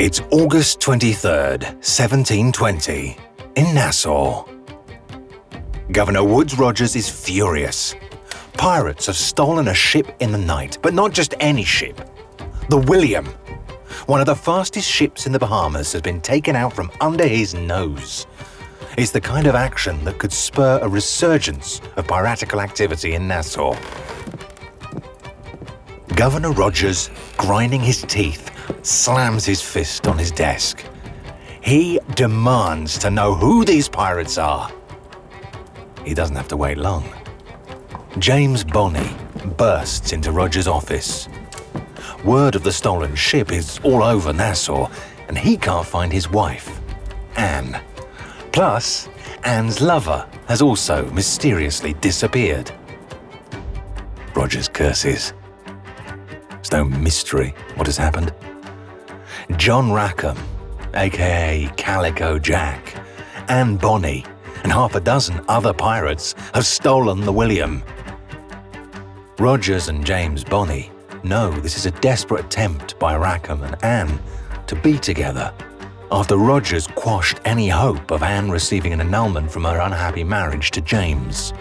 It's August 23rd, 1720, in Nassau. Governor Woodes Rogers is furious. Pirates have stolen a ship in the night, but not just any ship. The William, one of the fastest ships in the Bahamas, has been taken out from under his nose. It's the kind of action that could spur a resurgence of piratical activity in Nassau. Governor Rogers, grinding his teeth, slams his fist on his desk. He demands to know who these pirates are. He doesn't have to wait long. James Bonny bursts into Rogers' office. Word of the stolen ship is all over Nassau, and he can't find his wife, Anne. Plus, Anne's lover has also mysteriously disappeared. Rogers curses. It's no mystery what has happened. John Rackham, aka Calico Jack, Anne Bonny, and half a dozen other pirates have stolen the William. Rogers and James Bonny know this is a desperate attempt by Rackham and Anne to be together after Rogers quashed any hope of Anne receiving an annulment from her unhappy marriage to James.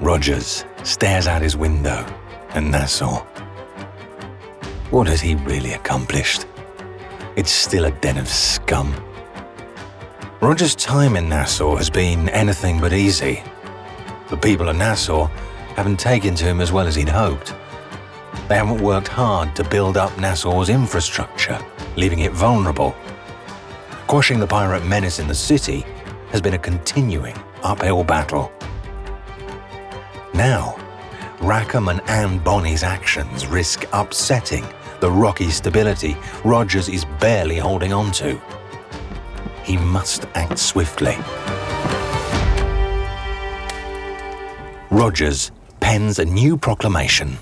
Rogers stares out his window in Nassau. What has he really accomplished? It's still a den of scum. Roger's time in Nassau has been anything but easy. The people of Nassau haven't taken to him as well as he'd hoped. They haven't worked hard to build up Nassau's infrastructure, leaving it vulnerable. Quashing the pirate menace in the city has been a continuing uphill battle. Now, Rackham and Anne Bonny's actions risk upsetting the rocky stability Rogers is barely holding on to. He must act swiftly. Rogers pens a new proclamation.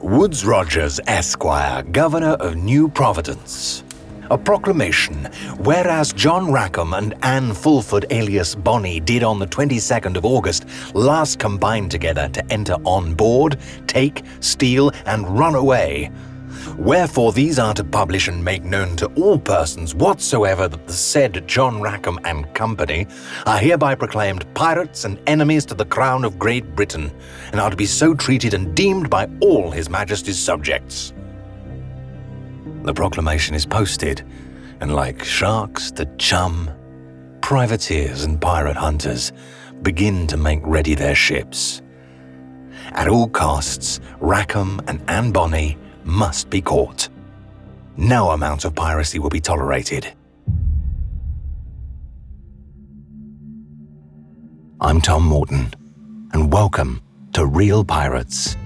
Woodes Rogers, Esquire, Governor of New Providence. A proclamation, whereas John Rackham and Anne Fulford alias Bonny did on the 22nd of August last combined together to enter on board, take, steal, and run away. Wherefore these are to publish and make known to all persons whatsoever that the said John Rackham and Company are hereby proclaimed pirates and enemies to the crown of Great Britain, and are to be so treated and deemed by all His Majesty's subjects. The proclamation is posted, and like sharks to chum, privateers and pirate hunters begin to make ready their ships. At all costs, Rackham and Anne Bonny must be caught. No amount of piracy will be tolerated. I'm Tom Morton, and welcome to Real Pirates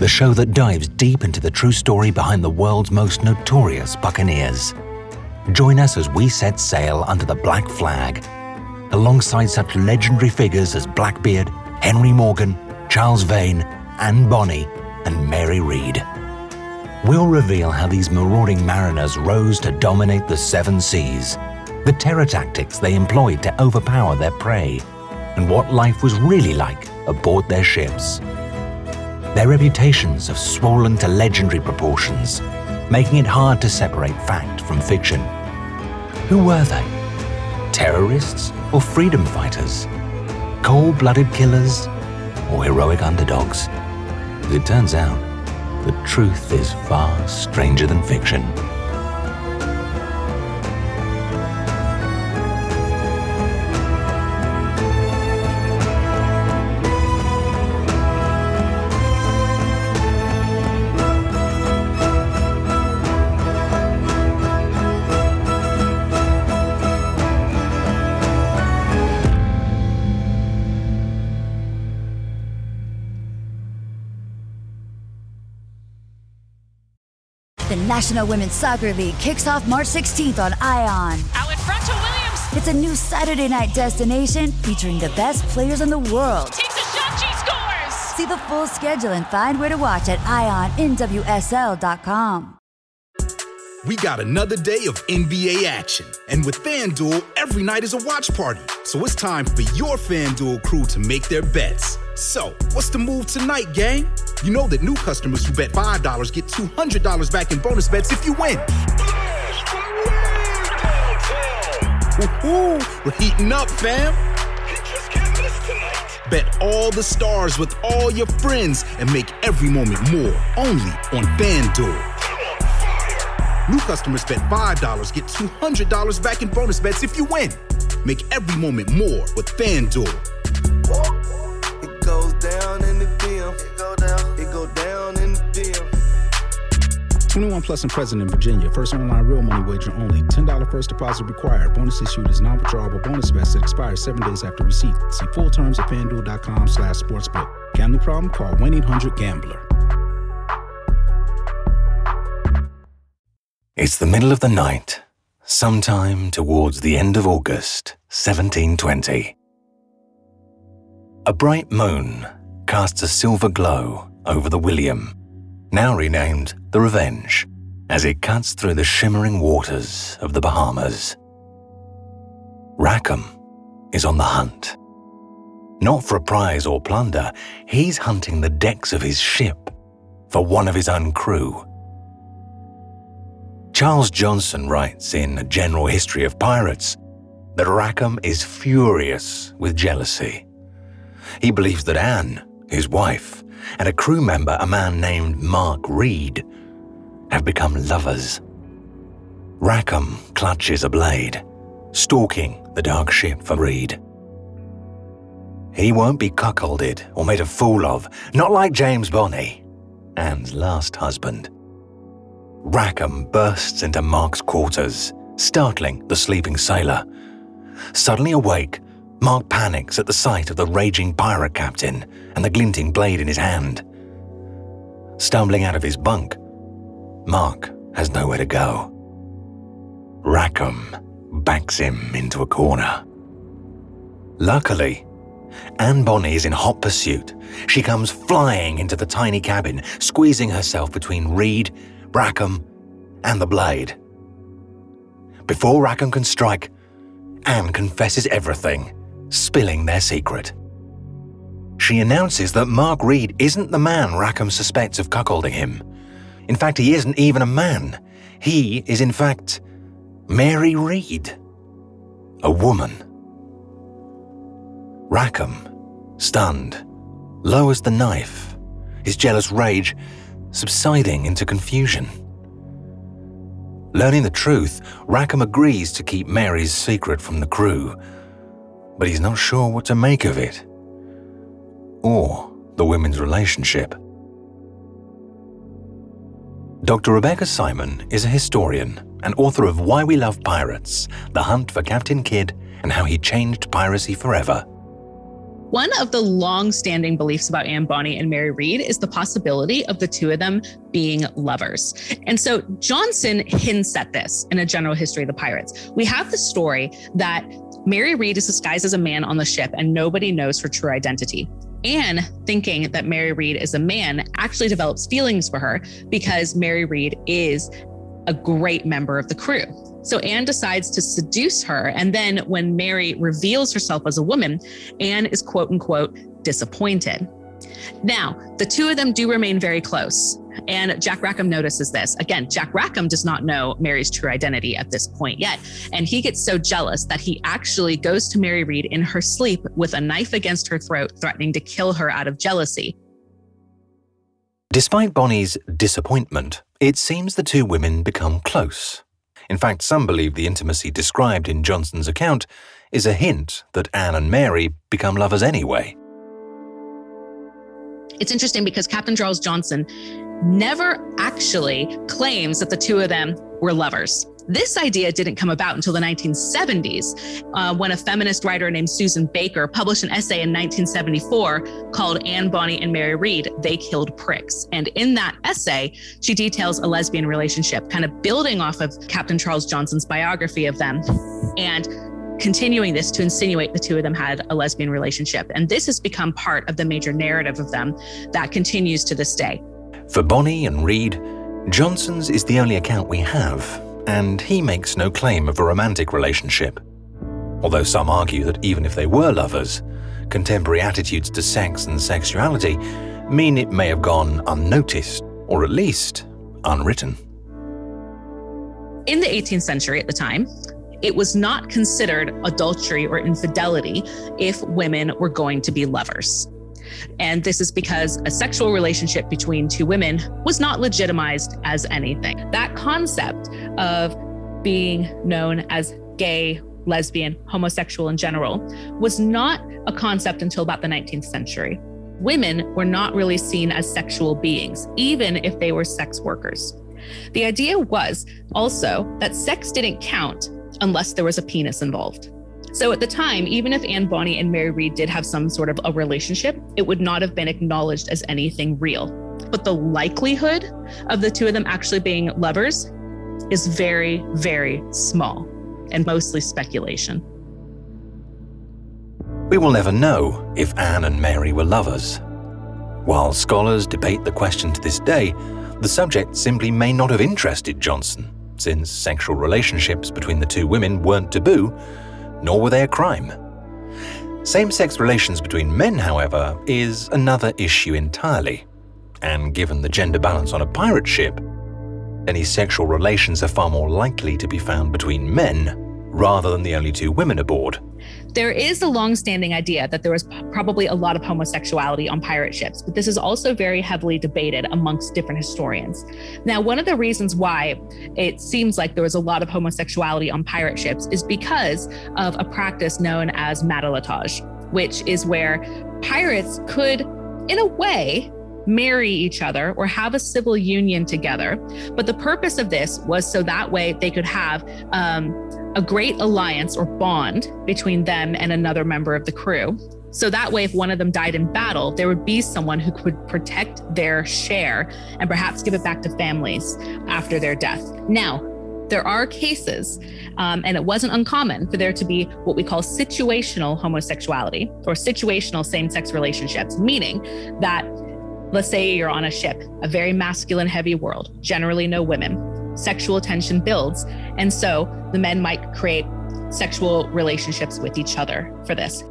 the show that dives deep into the true story behind the world's most notorious buccaneers. Join us as we set sail under the black flag, alongside such legendary figures as Blackbeard, Henry Morgan, Charles Vane, Anne Bonny, and Mary Read. We'll reveal how these marauding mariners rose to dominate the seven seas, the terror tactics they employed to overpower their prey, and what life was really like aboard their ships. Their reputations have swollen to legendary proportions, making it hard to separate fact from fiction. Who were they? Terrorists or freedom fighters? Cold blooded killers or heroic underdogs? As it turns out, the truth is far stranger than fiction. National Women's Soccer League kicks off March 16th on ION. Out in front to Williams. It's a new Saturday night destination featuring the best players in the world. Takes a shot, she scores! See the full schedule and find where to watch at IONNWSL.com. We got another day of NBA action. And with FanDuel, every night is a watch party. So it's time for your FanDuel crew to make their bets. So, what's the move tonight, gang? You know that new customers who bet $5 get $200 back in bonus bets if you win. Woohoo! We're heating up, fam! Bet all the stars with all your friends and make every moment more only on FanDuel. New customers bet $5 get $200 back in bonus bets if you win. Make every moment more with FanDuel. It goes down in the DM. It go down. Down 21 plus and present in Virginia. First online real money wager only. $10 first deposit required. Bonus issued is non-withdrawable bonus vest expires seven days after receipt. See full terms at fanduel.com slash sportsbook. Gambling problem? Call 1-800-GAMBLER. It's the middle of the night, sometime towards the end of August, 1720. A bright moon casts a silver glow over the William, now renamed the Revenge, as it cuts through the shimmering waters of the Bahamas. Rackham is on the hunt. Not for a prize or plunder, he's hunting the decks of his ship for one of his own crew. Charles Johnson writes in A General History of Pirates that Rackham is furious with jealousy. He believes that Anne, his wife, and a crew member, a man named Mark Read, have become lovers. Rackham clutches a blade, stalking the dark ship for Read. He won't be cuckolded or made a fool of, not like James Bonny, Anne's last husband. Rackham bursts into Mark's quarters, startling the sleeping sailor. Suddenly awake, Mark panics at the sight of the raging pirate captain and the glinting blade in his hand. Stumbling out of his bunk, Mark has nowhere to go. Rackham backs him into a corner. Luckily, Anne Bonny is in hot pursuit. She comes flying into the tiny cabin, squeezing herself between Read, Rackham, and the blade. Before Rackham can strike, Anne confesses everything, spilling their secret. She announces that Mark Read isn't the man Rackham suspects of cuckolding him. In fact, he isn't even a man. He is, in fact, Mary Read, a woman. Rackham, stunned, lowers the knife, his jealous rage subsiding into confusion. Learning the truth, Rackham agrees to keep Mary's secret from the crew, but he's not sure what to make of it or the women's relationship. Dr. Rebecca Simon is a historian and author of Why We Love Pirates The Hunt for Captain Kidd and How He Changed Piracy Forever. One of the long-standing beliefs about Anne Bonny and Mary Read is the possibility of the two of them being lovers. And so Johnson hints at this in a general history of the pirates. We have the story that Mary Read is disguised as a man on the ship and nobody knows her true identity. Anne, thinking that Mary Read is a man, actually develops feelings for her because Mary Read is a great member of the crew. So Anne decides to seduce her. And then when Mary reveals herself as a woman, Anne is quote unquote disappointed. Now, the two of them do remain very close. And Jack Rackham notices this. Again, Jack Rackham does not know Mary's true identity at this point yet. And he gets so jealous that he actually goes to Mary Read in her sleep with a knife against her throat, threatening to kill her out of jealousy. Despite Bonny's disappointment, it seems the two women become close. In fact, some believe the intimacy described in Johnson's account is a hint that Anne and Mary become lovers anyway. It's interesting because Captain Charles Johnson never actually claims that the two of them were lovers. This idea didn't come about until the 1970s uh, when a feminist writer named Susan Baker published an essay in 1974 called Anne Bonny and Mary Read, They Killed Pricks. And in that essay, she details a lesbian relationship, kind of building off of Captain Charles Johnson's biography of them. And continuing this to insinuate the two of them had a lesbian relationship. And this has become part of the major narrative of them that continues to this day. For Bonny and Read, Johnson's is the only account we have, and he makes no claim of a romantic relationship. Although some argue that even if they were lovers, contemporary attitudes to sex and sexuality mean it may have gone unnoticed, or at least unwritten. In the 18th century at the time, it was not considered adultery or infidelity if women were going to be lovers. And this is because a sexual relationship between two women was not legitimized as anything. That concept of being known as gay, lesbian, homosexual in general was not a concept until about the 19th century. Women were not really seen as sexual beings, even if they were sex workers. The idea was also that sex didn't count unless there was a penis involved. So at the time, even if Anne Bonny and Mary Read did have some sort of a relationship, it would not have been acknowledged as anything real. But the likelihood of the two of them actually being lovers is very, very small and mostly speculation. We will never know if Anne and Mary were lovers. While scholars debate the question to this day, the subject simply may not have interested Johnson, since sexual relationships between the two women weren't taboo, nor were they a crime. Same sex relations between men, however, is another issue entirely. And given the gender balance on a pirate ship, any sexual relations are far more likely to be found between men rather than the only two women aboard. There is a long-standing idea that there was probably a lot of homosexuality on pirate ships, but this is also very heavily debated amongst different historians. Now, one of the reasons why it seems like there was a lot of homosexuality on pirate ships is because of a practice known as matelotage, which is where pirates could, in a way, marry each other or have a civil union together. But the purpose of this was so that way they could have um, a great alliance or bond between them and another member of the crew. So that way, if one of them died in battle, there would be someone who could protect their share and perhaps give it back to families after their death. Now, there are cases, um, and it wasn't uncommon for there to be what we call situational homosexuality or situational same sex relationships, meaning that, let's say you're on a ship, a very masculine heavy world, generally no women sexual tension builds. And so the men might create sexual relationships with each other for this.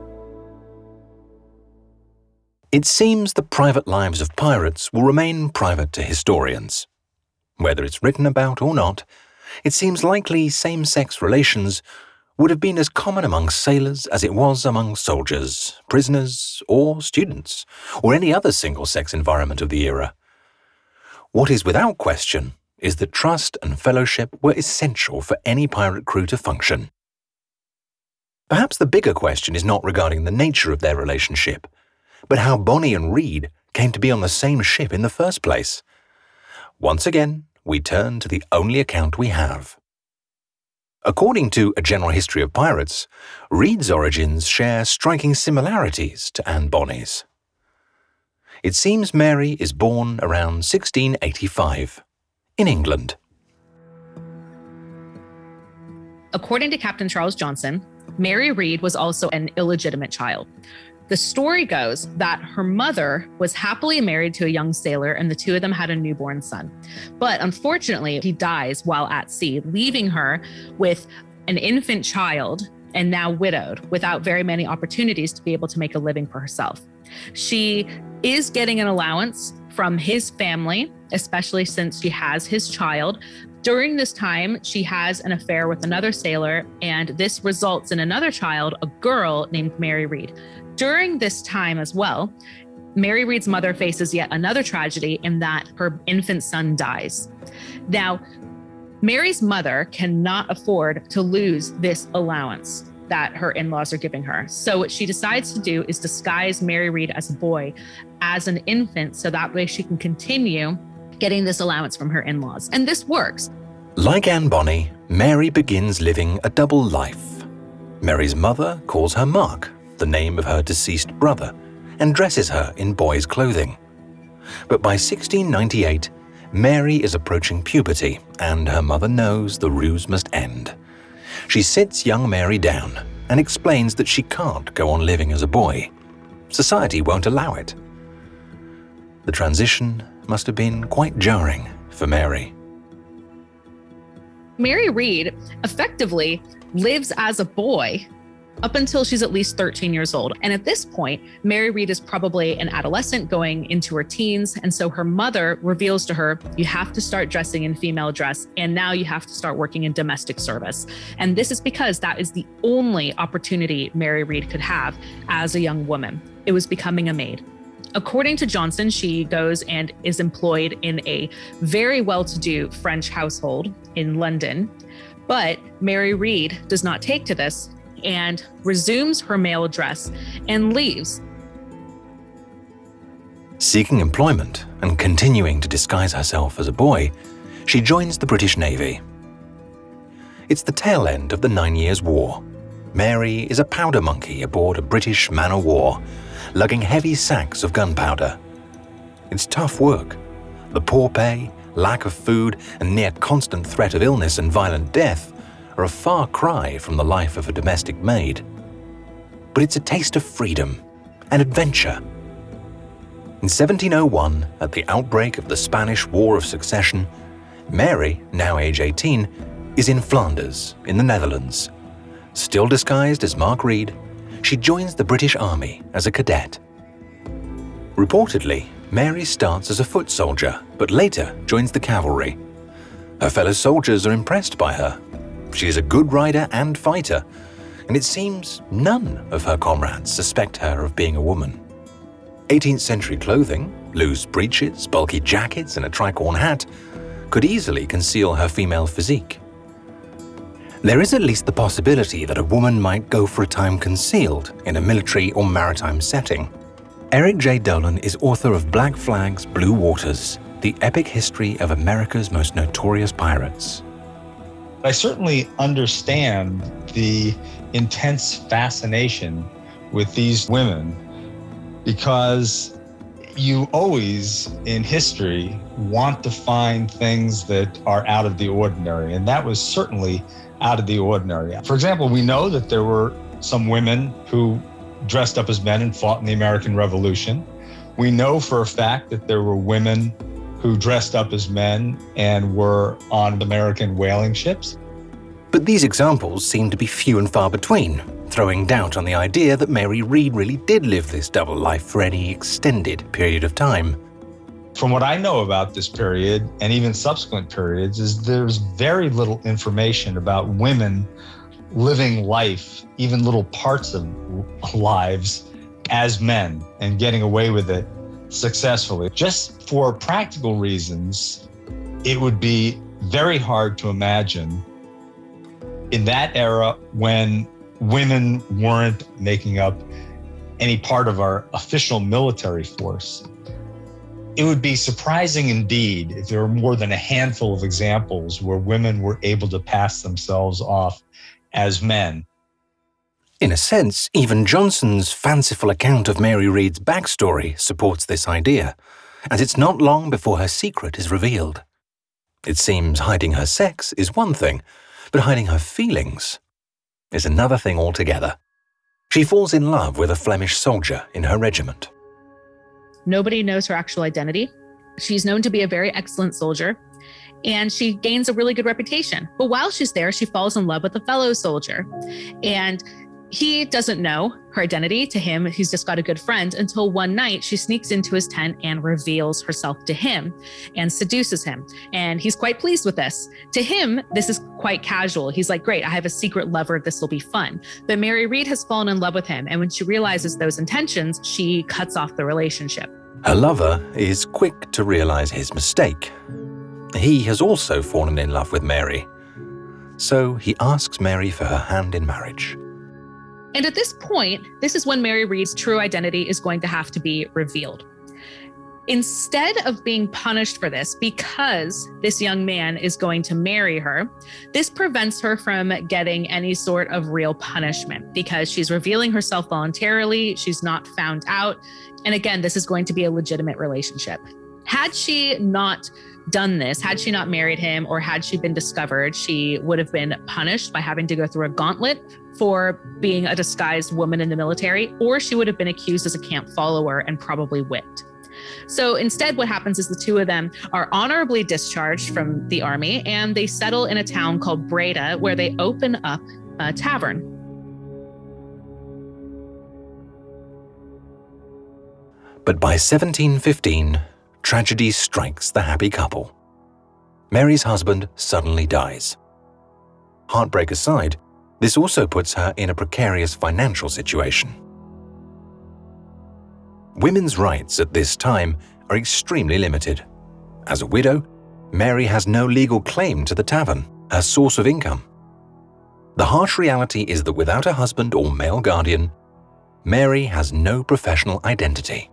It seems the private lives of pirates will remain private to historians. Whether it's written about or not, it seems likely same sex relations would have been as common among sailors as it was among soldiers, prisoners, or students, or any other single sex environment of the era. What is without question is that trust and fellowship were essential for any pirate crew to function. Perhaps the bigger question is not regarding the nature of their relationship, but how Bonny and Read came to be on the same ship in the first place. Once again, we turn to the only account we have. According to A General History of Pirates, Read's origins share striking similarities to Anne Bonny's. It seems Mary is born around 1685 in England. According to Captain Charles Johnson, Mary Read was also an illegitimate child. The story goes that her mother was happily married to a young sailor and the two of them had a newborn son. But unfortunately, he dies while at sea, leaving her with an infant child and now widowed without very many opportunities to be able to make a living for herself. She is getting an allowance from his family, especially since she has his child. During this time, she has an affair with another sailor, and this results in another child, a girl named Mary Read. During this time as well, Mary Read's mother faces yet another tragedy in that her infant son dies. Now, Mary's mother cannot afford to lose this allowance that her in laws are giving her. So, what she decides to do is disguise Mary Read as a boy, as an infant, so that way she can continue getting this allowance from her in laws. And this works. Like Anne Bonny, Mary begins living a double life. Mary's mother calls her Mark, the name of her deceased brother, and dresses her in boy's clothing. But by 1698, Mary is approaching puberty, and her mother knows the ruse must end. She sits young Mary down and explains that she can't go on living as a boy. Society won't allow it. The transition must have been quite jarring for Mary. Mary Read effectively lives as a boy up until she's at least 13 years old. And at this point, Mary Read is probably an adolescent going into her teens. And so her mother reveals to her, you have to start dressing in female dress. And now you have to start working in domestic service. And this is because that is the only opportunity Mary Read could have as a young woman. It was becoming a maid. According to Johnson, she goes and is employed in a very well to do French household in London. But Mary Read does not take to this and resumes her male dress and leaves. Seeking employment and continuing to disguise herself as a boy, she joins the British Navy. It's the tail end of the Nine Years' War. Mary is a powder monkey aboard a British man o' war, lugging heavy sacks of gunpowder. It's tough work. The poor pay, lack of food, and near constant threat of illness and violent death are a far cry from the life of a domestic maid. But it's a taste of freedom and adventure. In 1701, at the outbreak of the Spanish War of Succession, Mary, now age 18, is in Flanders, in the Netherlands. Still disguised as Mark Read, she joins the British Army as a cadet. Reportedly, Mary starts as a foot soldier, but later joins the cavalry. Her fellow soldiers are impressed by her she is a good rider and fighter, and it seems none of her comrades suspect her of being a woman. 18th century clothing, loose breeches, bulky jackets, and a tricorn hat, could easily conceal her female physique. There is at least the possibility that a woman might go for a time concealed in a military or maritime setting. Eric Jay Dolin is author of Black Flags, Blue Waters, the epic history of America's most notorious pirates. I certainly understand the intense fascination with these women because you always in history want to find things that are out of the ordinary. And that was certainly out of the ordinary. For example, we know that there were some women who dressed up as men and fought in the American Revolution. We know for a fact that there were women who dressed up as men and were on American whaling ships. But these examples seem to be few and far between, throwing doubt on the idea that Mary Read really did live this double life for any extended period of time. From what I know about this period and even subsequent periods, is there's very little information about women living life, even little parts of lives, as men and getting away with it successfully. Just for practical reasons, it would be very hard to imagine in that era when women weren't making up any part of our official military force. It would be surprising indeed if there were more than a handful of examples where women were able to pass themselves off as men. In a sense, even Johnson's fanciful account of Mary Read's backstory supports this idea, as it's not long before her secret is revealed. It seems hiding her sex is one thing, but hiding her feelings is another thing altogether. She falls in love with a Flemish soldier in her regiment. Nobody knows her actual identity. She's known to be a very excellent soldier and she gains a really good reputation. But while she's there, she falls in love with a fellow soldier. And he doesn't know her identity to him. He's just got a good friend until one night she sneaks into his tent and reveals herself to him and seduces him. And he's quite pleased with this. To him, this is quite casual. He's like, Great, I have a secret lover. This will be fun. But Mary Read has fallen in love with him. And when she realizes those intentions, she cuts off the relationship. Her lover is quick to realize his mistake. He has also fallen in love with Mary. So he asks Mary for her hand in marriage. And at this point, this is when Mary Read's true identity is going to have to be revealed. Instead of being punished for this because this young man is going to marry her, this prevents her from getting any sort of real punishment because she's revealing herself voluntarily. She's not found out. And again, this is going to be a legitimate relationship. Had she not done this, had she not married him or had she been discovered, she would have been punished by having to go through a gauntlet for being a disguised woman in the military, or she would have been accused as a camp follower and probably whipped. So instead, what happens is the two of them are honorably discharged from the army and they settle in a town called Breda where they open up a tavern. But by 1715, tragedy strikes the happy couple. Mary's husband suddenly dies. Heartbreak aside, this also puts her in a precarious financial situation. Women's rights at this time are extremely limited. As a widow, Mary has no legal claim to the tavern, her source of income. The harsh reality is that without a husband or male guardian, Mary has no professional identity.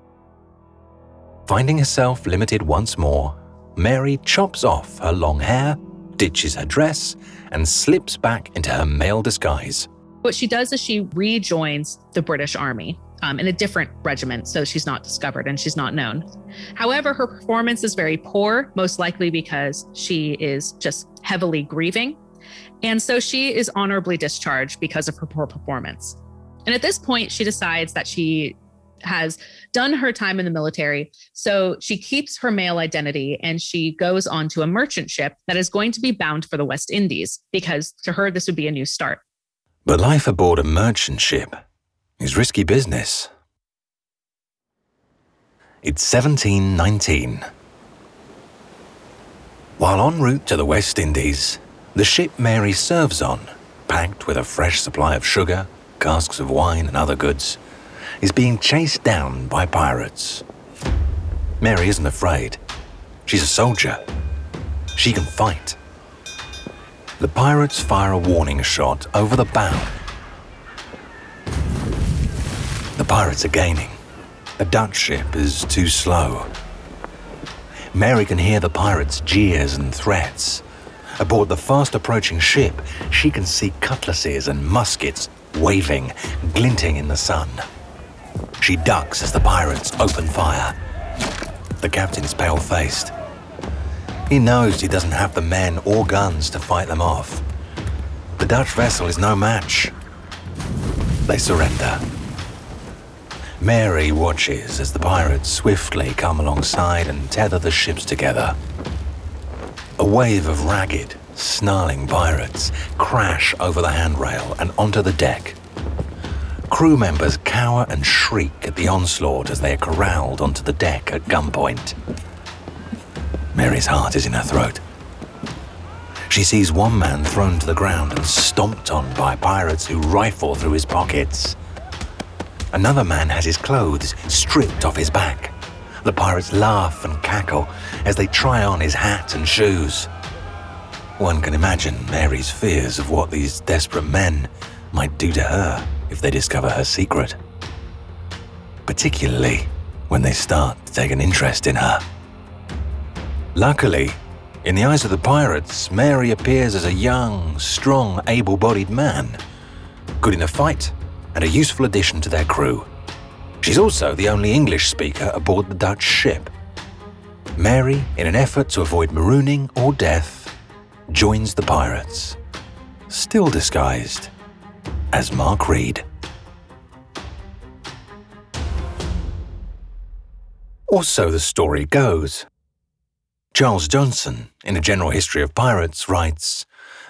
Finding herself limited once more, Mary chops off her long hair, ditches her dress, and slips back into her male disguise. What she does is she rejoins the British Army um, in a different regiment, so she's not discovered and she's not known. However, her performance is very poor, most likely because she is just heavily grieving. And so she is honorably discharged because of her poor performance. And at this point, she decides that she has done her time in the military. So she keeps her male identity and she goes on to a merchant ship that is going to be bound for the West Indies because to her, this would be a new start. But life aboard a merchant ship is risky business. It's 1719. While en route to the West Indies, the ship Mary serves on, packed with a fresh supply of sugar, casks of wine, and other goods, is being chased down by pirates. Mary isn't afraid. She's a soldier. She can fight. The pirates fire a warning shot over the bow. The pirates are gaining. The Dutch ship is too slow. Mary can hear the pirates' jeers and threats. Aboard the fast approaching ship, she can see cutlasses and muskets waving, glinting in the sun. She ducks as the pirates open fire. The captain is pale faced. He knows he doesn't have the men or guns to fight them off. The Dutch vessel is no match. They surrender. Mary watches as the pirates swiftly come alongside and tether the ships together. A wave of ragged, snarling pirates crash over the handrail and onto the deck. Crew members cower and shriek at the onslaught as they are corralled onto the deck at gunpoint. Mary's heart is in her throat. She sees one man thrown to the ground and stomped on by pirates who rifle through his pockets. Another man has his clothes stripped off his back. The pirates laugh and cackle as they try on his hat and shoes. One can imagine Mary's fears of what these desperate men might do to her if they discover her secret. Particularly when they start to take an interest in her. Luckily, in the eyes of the pirates, Mary appears as a young, strong, able bodied man, good in a fight and a useful addition to their crew. She's also the only English speaker aboard the Dutch ship. Mary, in an effort to avoid marooning or death, joins the pirates, still disguised as Mark Read. Or so the story goes. Charles Johnson, in A General History of Pirates, writes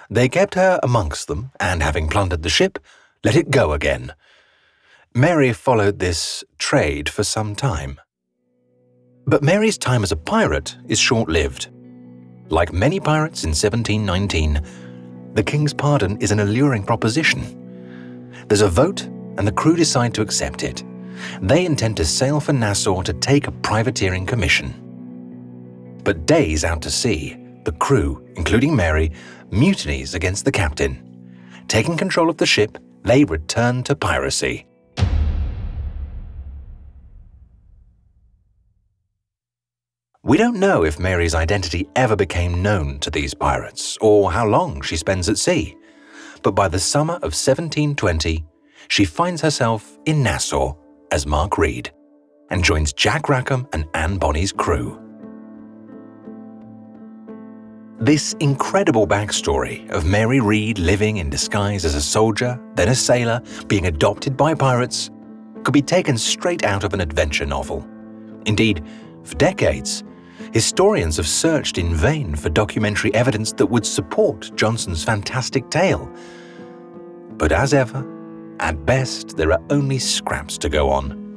They kept her amongst them, and having plundered the ship, let it go again. Mary followed this trade for some time. But Mary's time as a pirate is short lived. Like many pirates in 1719, the king's pardon is an alluring proposition. There's a vote, and the crew decide to accept it. They intend to sail for Nassau to take a privateering commission. But days out to sea, the crew, including Mary, mutinies against the captain. Taking control of the ship, they return to piracy. We don't know if Mary's identity ever became known to these pirates or how long she spends at sea but by the summer of 1720, she finds herself in Nassau as Mark Read and joins Jack Rackham and Anne Bonny's crew. This incredible backstory of Mary Read living in disguise as a soldier, then a sailor, being adopted by pirates, could be taken straight out of an adventure novel. Indeed, for decades, historians have searched in vain for documentary evidence that would support Johnson's fantastic tale. But as ever, at best, there are only scraps to go on.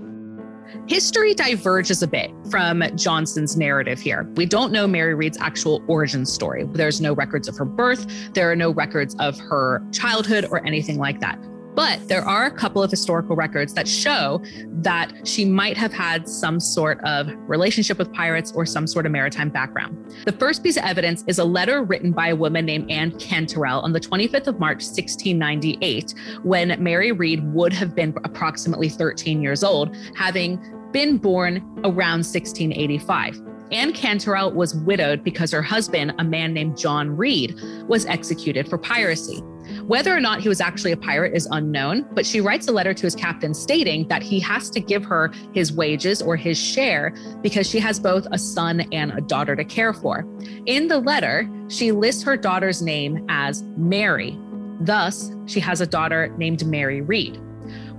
History diverges a bit from Johnson's narrative here. We don't know Mary Read's actual origin story. There's no records of her birth, there are no records of her childhood or anything like that. But there are a couple of historical records that show that she might have had some sort of relationship with pirates or some sort of maritime background. The first piece of evidence is a letter written by a woman named Anne Canterell on the 25th of March, 1698, when Mary Read would have been approximately 13 years old, having been born around 1685. Anne Canterell was widowed because her husband, a man named John Read, was executed for piracy. Whether or not he was actually a pirate is unknown, but she writes a letter to his captain stating that he has to give her his wages or his share because she has both a son and a daughter to care for. In the letter, she lists her daughter's name as Mary. Thus, she has a daughter named Mary Read.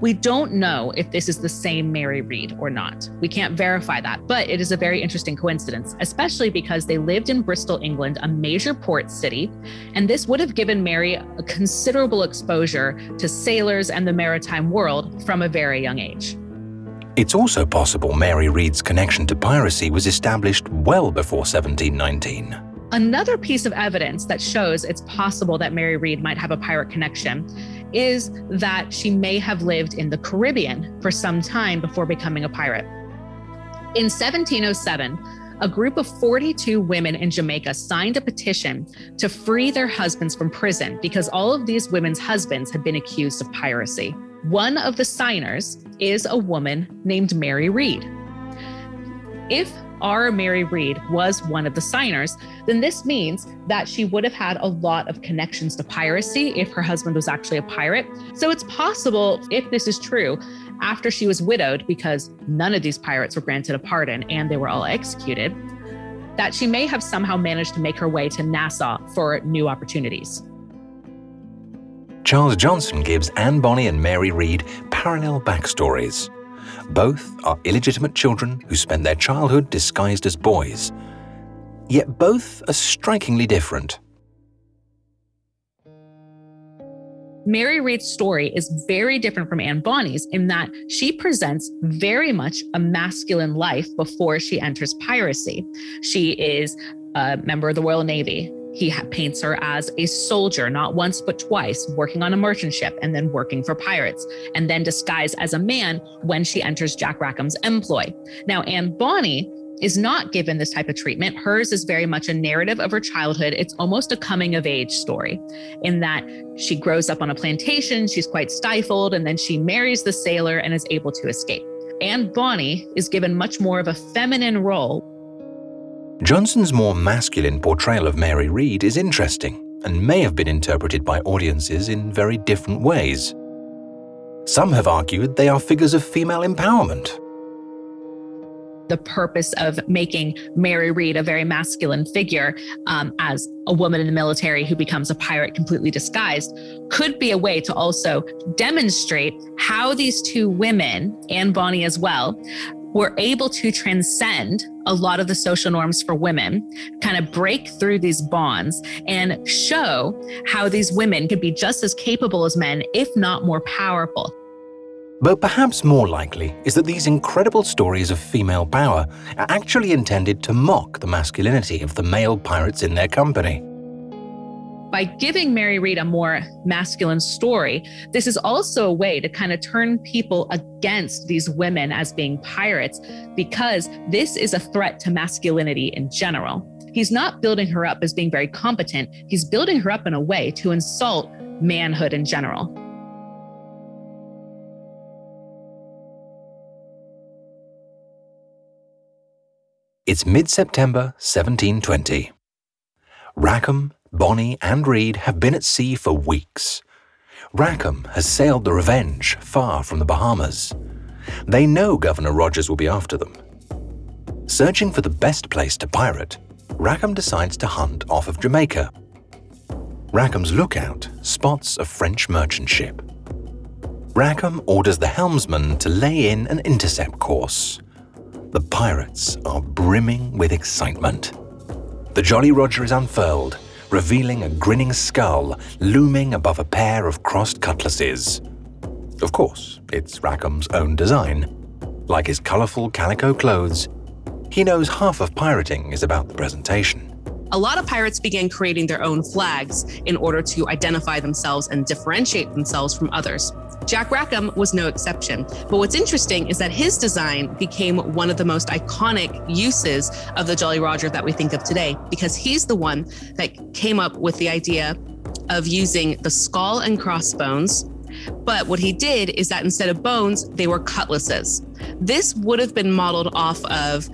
We don't know if this is the same Mary Read or not. We can't verify that, but it is a very interesting coincidence, especially because they lived in Bristol, England, a major port city, and this would have given Mary a considerable exposure to sailors and the maritime world from a very young age. It's also possible Mary Read's connection to piracy was established well before 1719. Another piece of evidence that shows it's possible that Mary Read might have a pirate connection is that she may have lived in the Caribbean for some time before becoming a pirate. In 1707, a group of 42 women in Jamaica signed a petition to free their husbands from prison because all of these women's husbands had been accused of piracy. One of the signers is a woman named Mary Read. If our Mary Read was one of the signers, then this means that she would have had a lot of connections to piracy if her husband was actually a pirate. So it's possible, if this is true, after she was widowed, because none of these pirates were granted a pardon and they were all executed, that she may have somehow managed to make her way to Nassau for new opportunities. Charles Johnson gives Anne Bonny and Mary Read parallel backstories. Both are illegitimate children who spend their childhood disguised as boys. Yet both are strikingly different. Mary Read's story is very different from Anne Bonny's in that she presents very much a masculine life before she enters piracy. She is a member of the Royal Navy. He paints her as a soldier, not once but twice, working on a merchant ship and then working for pirates, and then disguised as a man when she enters Jack Rackham's employ. Now, Anne Bonny is not given this type of treatment. Hers is very much a narrative of her childhood. It's almost a coming of age story in that she grows up on a plantation, she's quite stifled, and then she marries the sailor and is able to escape. Anne Bonny is given much more of a feminine role Johnson's more masculine portrayal of Mary Read is interesting and may have been interpreted by audiences in very different ways. Some have argued they are figures of female empowerment. The purpose of making Mary Read a very masculine figure um, as a woman in the military who becomes a pirate completely disguised could be a way to also demonstrate how these two women, and Bonny as well, were able to transcend a lot of the social norms for women, kind of break through these bonds and show how these women could be just as capable as men, if not more powerful. But perhaps more likely is that these incredible stories of female power are actually intended to mock the masculinity of the male pirates in their company by giving Mary Read a more masculine story, this is also a way to kind of turn people against these women as being pirates because this is a threat to masculinity in general. He's not building her up as being very competent, he's building her up in a way to insult manhood in general. It's mid September 1720. Rackham Bonny and Read have been at sea for weeks. Rackham has sailed the Revenge far from the Bahamas. They know Governor Rogers will be after them. Searching for the best place to pirate, Rackham decides to hunt off of Jamaica. Rackham's lookout spots a French merchant ship. Rackham orders the helmsman to lay in an intercept course. The pirates are brimming with excitement. The Jolly Roger is unfurled revealing a grinning skull looming above a pair of crossed cutlasses. Of course, it's Rackham's own design. Like his colourful calico clothes, he knows half of pirating is about the presentation. A lot of pirates began creating their own flags in order to identify themselves and differentiate themselves from others. Jack Rackham was no exception. But what's interesting is that his design became one of the most iconic uses of the Jolly Roger that we think of today, because he's the one that came up with the idea of using the skull and crossbones. But what he did is that instead of bones, they were cutlasses. This would have been modeled off of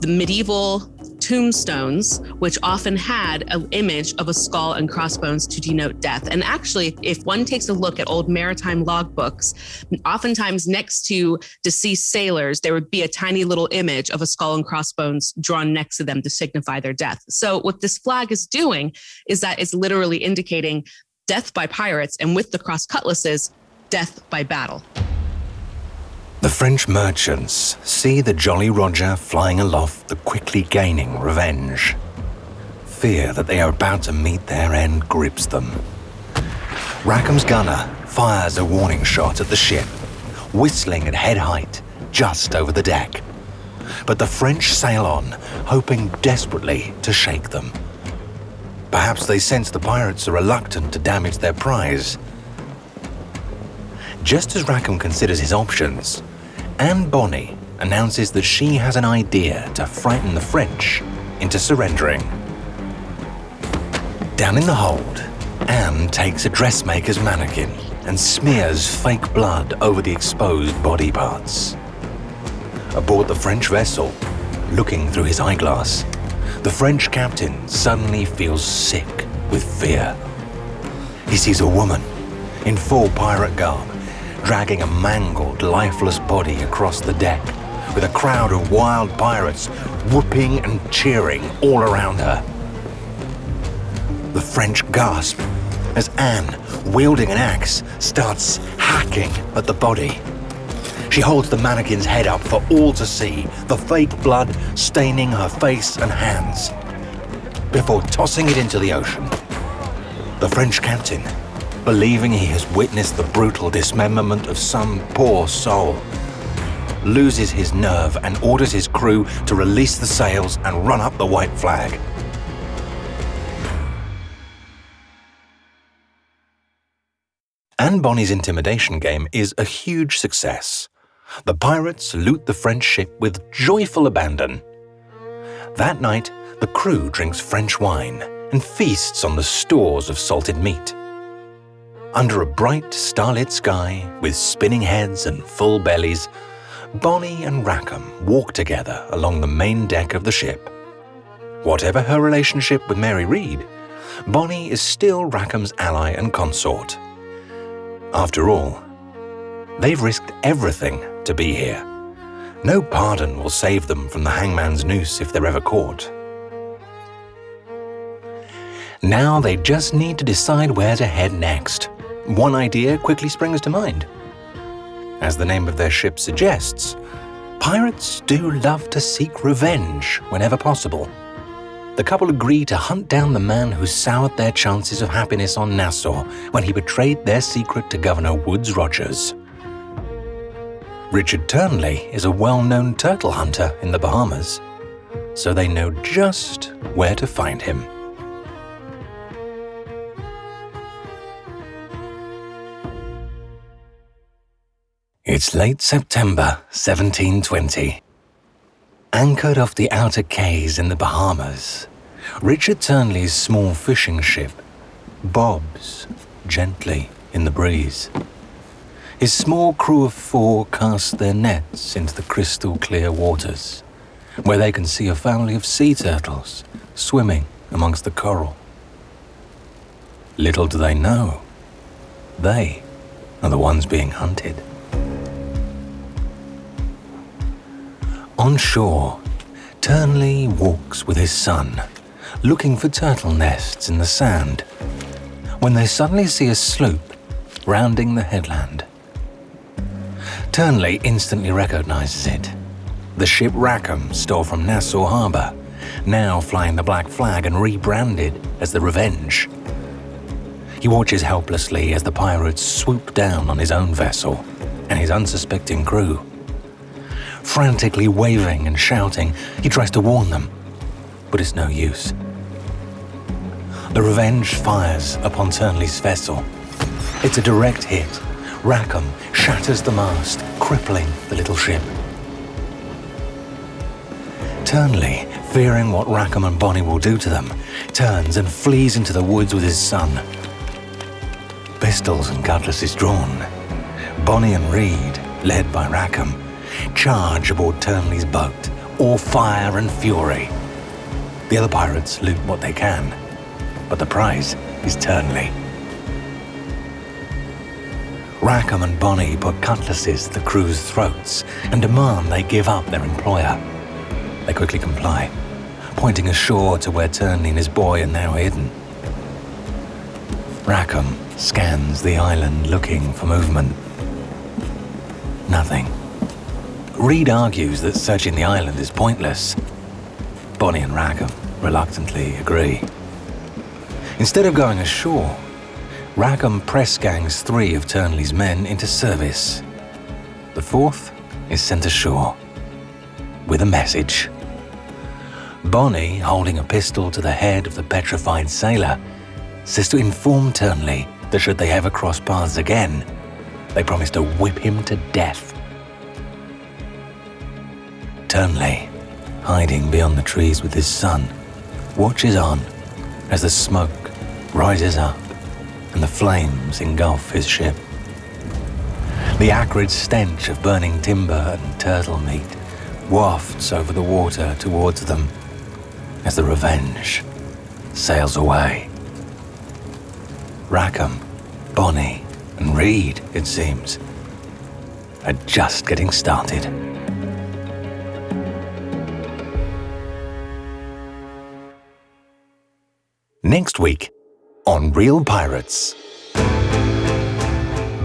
the medieval tombstones, which often had an image of a skull and crossbones to denote death. And actually, if one takes a look at old maritime logbooks, oftentimes next to deceased sailors, there would be a tiny little image of a skull and crossbones drawn next to them to signify their death. So, what this flag is doing is that it's literally indicating death by pirates, and with the cross cutlasses, death by battle. The French merchants see the Jolly Roger flying aloft, the quickly gaining revenge. Fear that they are about to meet their end grips them. Rackham's gunner fires a warning shot at the ship, whistling at head height just over the deck. But the French sail on, hoping desperately to shake them. Perhaps they sense the pirates are reluctant to damage their prize. Just as Rackham considers his options, Anne Bonny announces that she has an idea to frighten the French into surrendering. Down in the hold, Anne takes a dressmaker's mannequin and smears fake blood over the exposed body parts. Aboard the French vessel, looking through his eyeglass, the French captain suddenly feels sick with fear. He sees a woman in full pirate garb dragging a mangled, lifeless body across the deck, with a crowd of wild pirates whooping and cheering all around her. The French gasp as Anne, wielding an axe, starts hacking at the body. She holds the mannequin's head up for all to see, the fake blood staining her face and hands, before tossing it into the ocean. The French captain believing he has witnessed the brutal dismemberment of some poor soul, loses his nerve and orders his crew to release the sails and run up the white flag. Anne Bonny's intimidation game is a huge success. The pirates loot the French ship with joyful abandon. That night, the crew drinks French wine and feasts on the stores of salted meat. Under a bright, starlit sky, with spinning heads and full bellies, Bonny and Rackham walk together along the main deck of the ship. Whatever her relationship with Mary Read, Bonny is still Rackham's ally and consort. After all, they've risked everything to be here. No pardon will save them from the hangman's noose if they're ever caught. Now they just need to decide where to head next. One idea quickly springs to mind. As the name of their ship suggests, pirates do love to seek revenge whenever possible. The couple agree to hunt down the man who soured their chances of happiness on Nassau when he betrayed their secret to Governor Woodes Rogers. Richard Turnley is a well known turtle hunter in the Bahamas, so they know just where to find him. It's late September 1720. Anchored off the outer quays in the Bahamas, Richard Turnley's small fishing ship bobs gently in the breeze. His small crew of four cast their nets into the crystal clear waters, where they can see a family of sea turtles swimming amongst the coral. Little do they know, they are the ones being hunted. On shore, Turnley walks with his son, looking for turtle nests in the sand, when they suddenly see a sloop rounding the headland. Turnley instantly recognizes it. The ship Rackham stole from Nassau Harbor, now flying the black flag and rebranded as the Revenge. He watches helplessly as the pirates swoop down on his own vessel and his unsuspecting crew. Frantically waving and shouting, he tries to warn them, but it's no use. The Revenge fires upon Turnley's vessel. It's a direct hit. Rackham shatters the mast, crippling the little ship. Turnley, fearing what Rackham and Bonny will do to them, turns and flees into the woods with his son. Pistols and cutlasses drawn, Bonny and Read, led by Rackham, charge aboard Turnley's boat, all fire and fury. The other pirates loot what they can, but the prize is Turnley. Rackham and Bonny put cutlasses to the crew's throats and demand they give up their employer. They quickly comply, pointing ashore to where Turnley and his boy are now hidden. Rackham scans the island looking for movement. Nothing. Read argues that searching the island is pointless. Bonny and Rackham reluctantly agree. Instead of going ashore, Rackham press gangs three of Turnley's men into service. The fourth is sent ashore with a message. Bonny, holding a pistol to the head of the petrified sailor, says to inform Turnley that should they ever cross paths again, they promise to whip him to death. Turnley, hiding beyond the trees with his son, watches on as the smoke rises up and the flames engulf his ship. The acrid stench of burning timber and turtle meat wafts over the water towards them as the Revenge sails away. Rackham, Bonny, and Read, it seems, are just getting started. Next week on Real Pirates.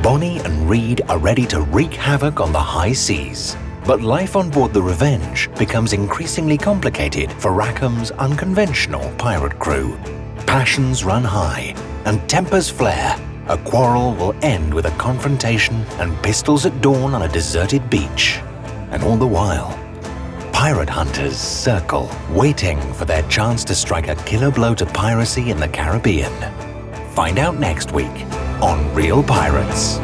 Bonny and Read are ready to wreak havoc on the high seas. But life on board the Revenge becomes increasingly complicated for Rackham's unconventional pirate crew. Passions run high and tempers flare. A quarrel will end with a confrontation and pistols at dawn on a deserted beach. And all the while, pirate hunters circle, waiting for their chance to strike a killer blow to piracy in the Caribbean. Find out next week on Real Pirates.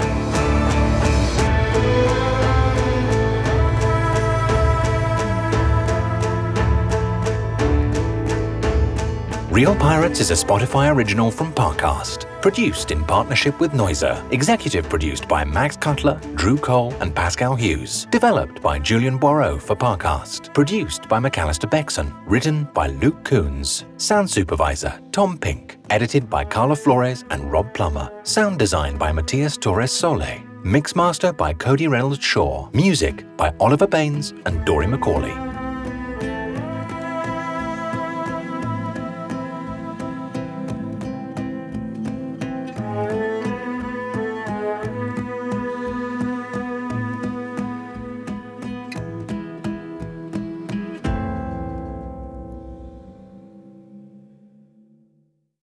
Real Pirates is a Spotify original from Parcast, produced in partnership with Noiser, executive produced by Max Cutler, Drew Cole, and Pascal Hughes, developed by Julian Boireau for Parcast, produced by McAllister Beckson, written by Luke Coons, sound supervisor Tom Pink, edited by Carla Flores and Rob Plummer, sound design by Matias Torres Sole, mixmaster by Cody Reynolds Shaw, music by Oliver Baines and Dory McCauley.